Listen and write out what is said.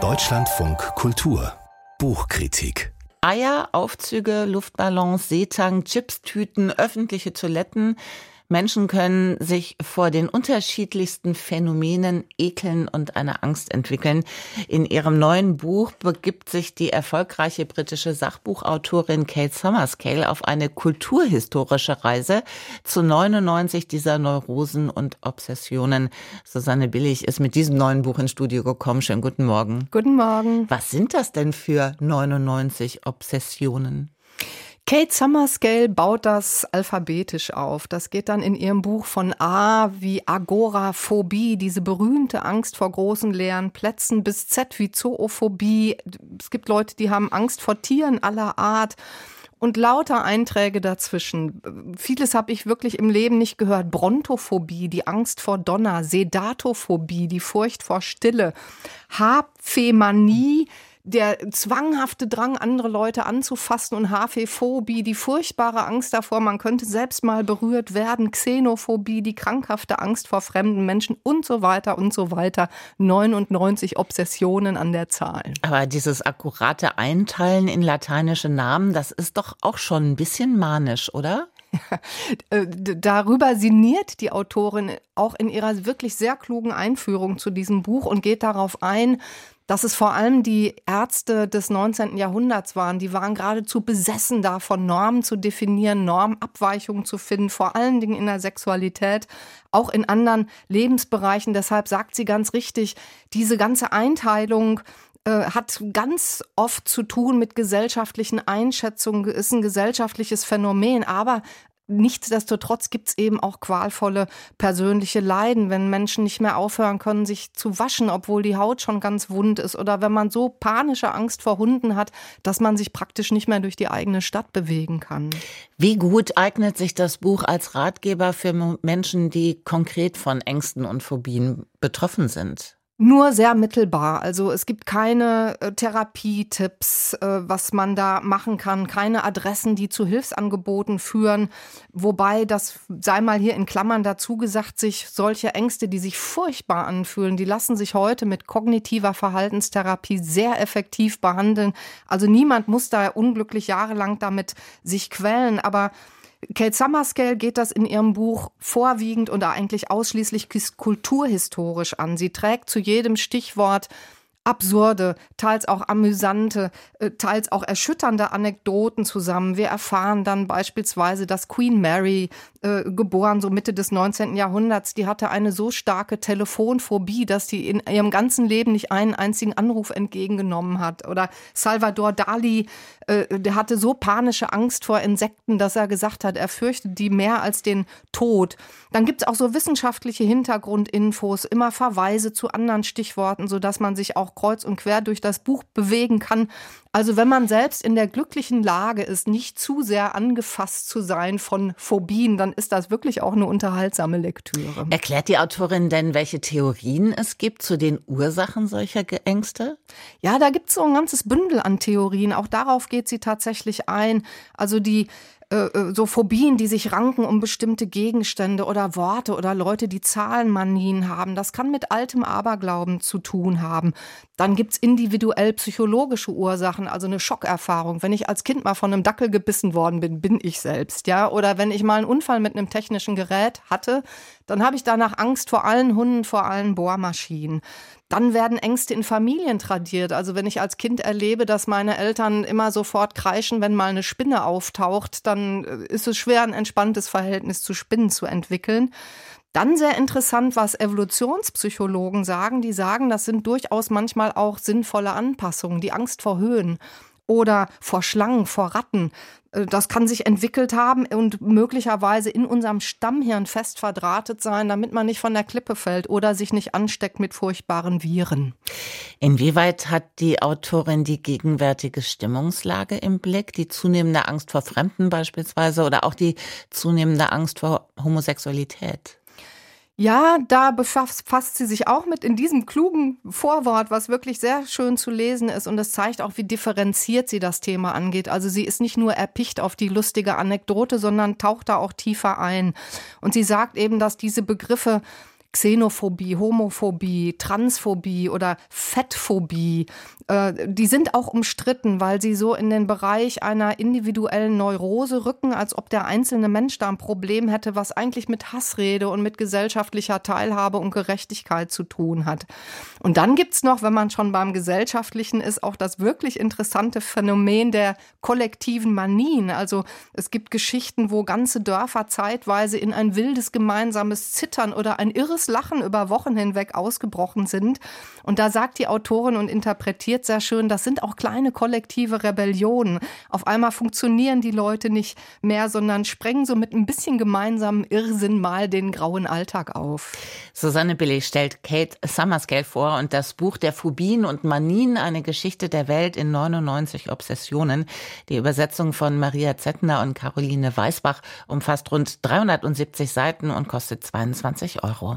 Deutschlandfunk Kultur Buchkritik Eier, Aufzüge, Luftballons, Seetang, Chipstüten, öffentliche Toiletten. Menschen können sich vor den unterschiedlichsten Phänomenen ekeln und eine Angst entwickeln. In ihrem neuen Buch begibt sich die erfolgreiche britische Sachbuchautorin Kate Summerscale auf eine kulturhistorische Reise zu 99 dieser Neurosen und Obsessionen. Susanne Billig ist mit diesem neuen Buch ins Studio gekommen. Schönen guten Morgen. Guten Morgen. Was sind das denn für 99 Obsessionen? Kate Summerscale baut das alphabetisch auf. Das geht dann in ihrem Buch von A wie Agoraphobie, diese berühmte Angst vor großen leeren Plätzen, bis Z wie Zoophobie. Es gibt Leute, die haben Angst vor Tieren aller Art und lauter Einträge dazwischen. Vieles habe ich wirklich im Leben nicht gehört. Brontophobie, die Angst vor Donner, Sedatophobie, die Furcht vor Stille, Haphemanie, der zwanghafte Drang, andere Leute anzufassen und Hafephobie, die furchtbare Angst davor, man könnte selbst mal berührt werden, Xenophobie, die krankhafte Angst vor fremden Menschen und so weiter und so weiter. 99 Obsessionen an der Zahl. Aber dieses akkurate Einteilen in lateinische Namen, das ist doch auch schon ein bisschen manisch, oder? Äh, darüber sinniert die Autorin auch in ihrer wirklich sehr klugen Einführung zu diesem Buch und geht darauf ein, dass es vor allem die Ärzte des 19. Jahrhunderts waren. Die waren geradezu besessen davon, Normen zu definieren, Normabweichungen zu finden, vor allen Dingen in der Sexualität, auch in anderen Lebensbereichen. Deshalb sagt sie ganz richtig, diese ganze Einteilung äh, hat ganz oft zu tun mit gesellschaftlichen Einschätzungen, ist ein gesellschaftliches Phänomen, aber Nichtsdestotrotz gibt es eben auch qualvolle persönliche Leiden, wenn Menschen nicht mehr aufhören können, sich zu waschen, obwohl die Haut schon ganz wund ist, oder wenn man so panische Angst vor Hunden hat, dass man sich praktisch nicht mehr durch die eigene Stadt bewegen kann. Wie gut eignet sich das Buch als Ratgeber für Menschen, die konkret von Ängsten und Phobien betroffen sind? Nur sehr mittelbar. Also es gibt keine äh, Therapietipps, äh, was man da machen kann, keine Adressen, die zu Hilfsangeboten führen. Wobei, das sei mal hier in Klammern dazu gesagt, sich solche Ängste, die sich furchtbar anfühlen, die lassen sich heute mit kognitiver Verhaltenstherapie sehr effektiv behandeln. Also niemand muss da unglücklich jahrelang damit sich quälen, aber Kate Summerscale geht das in ihrem Buch vorwiegend oder eigentlich ausschließlich kulturhistorisch an. Sie trägt zu jedem Stichwort absurde, teils auch amüsante, äh, teils auch erschütternde Anekdoten zusammen. Wir erfahren dann beispielsweise, dass Queen Mary, äh, geboren so Mitte des 19. Jahrhunderts, die hatte eine so starke Telefonphobie, dass die in ihrem ganzen Leben nicht einen einzigen Anruf entgegengenommen hat. Oder Salvador Dali, äh, der hatte so panische Angst vor Insekten, dass er gesagt hat, er fürchtet die mehr als den Tod. Dann gibt's auch so wissenschaftliche Hintergrundinfos, immer Verweise zu anderen Stichworten, sodass man sich auch kreuz und quer durch das Buch bewegen kann. Also wenn man selbst in der glücklichen Lage ist, nicht zu sehr angefasst zu sein von Phobien, dann ist das wirklich auch eine unterhaltsame Lektüre. Erklärt die Autorin denn, welche Theorien es gibt zu den Ursachen solcher Ängste? Ja, da gibt es so ein ganzes Bündel an Theorien. Auch darauf geht sie tatsächlich ein. Also die äh, äh, so Phobien, die sich ranken um bestimmte Gegenstände oder Worte oder Leute, die Zahlenmanien haben. Das kann mit altem Aberglauben zu tun haben. Dann gibt's individuell psychologische Ursachen, also eine Schockerfahrung. Wenn ich als Kind mal von einem Dackel gebissen worden bin, bin ich selbst, ja. Oder wenn ich mal einen Unfall mit einem technischen Gerät hatte, dann habe ich danach Angst vor allen Hunden, vor allen Bohrmaschinen. Dann werden Ängste in Familien tradiert. Also wenn ich als Kind erlebe, dass meine Eltern immer sofort kreischen, wenn mal eine Spinne auftaucht, dann äh, ist es schwer, ein entspanntes Verhältnis zu Spinnen zu entwickeln. Dann sehr interessant, was Evolutionspsychologen sagen. Die sagen, das sind durchaus manchmal auch sinnvolle Anpassungen. Die Angst vor Höhen oder vor Schlangen, vor Ratten. Äh, das kann sich entwickelt haben und möglicherweise in unserem Stammhirn fest verdrahtet sein, damit man nicht von der Klippe fällt oder sich nicht ansteckt mit furchtbaren Viren. Inwieweit hat die Autorin die gegenwärtige Stimmungslage im Blick, die zunehmende Angst vor Fremden beispielsweise oder auch die zunehmende Angst vor Homosexualität? Ja, da befasst sie sich auch mit in diesem klugen Vorwort, was wirklich sehr schön zu lesen ist. Und es zeigt auch, wie differenziert sie das Thema angeht. Also sie ist nicht nur erpicht auf die lustige Anekdote, sondern taucht da auch tiefer ein. Und sie sagt eben, dass diese Begriffe Xenophobie, Homophobie, Transphobie oder Fettphobie. Äh, die sind auch umstritten, weil sie so in den Bereich einer individuellen Neurose rücken, als ob der einzelne Mensch da ein Problem hätte, was eigentlich mit Hassrede und mit gesellschaftlicher Teilhabe und Gerechtigkeit zu tun hat. Und dann gibt's noch, wenn man schon beim Gesellschaftlichen ist, auch das wirklich interessante Phänomen der kollektiven Manien. Also es gibt Geschichten, wo ganze Dörfer zeitweise in ein wildes gemeinsames Zittern oder ein irres Lachen über Wochen hinweg ausgebrochen sind. Und da sagt die Autorin und interpretiert sehr schön, das sind auch kleine kollektive Rebellionen. Auf einmal funktionieren die Leute nicht mehr, sondern sprengen so mit ein bisschen gemeinsamem Irrsinn mal den grauen Alltag auf. Susanne Billy stellt Kate Summerscale vor und das Buch der Phobien und Manien, eine Geschichte der Welt in 99 Obsessionen. Die Übersetzung von Maria Zettner und Caroline Weißbach umfasst rund 370 Seiten und kostet 22 Euro.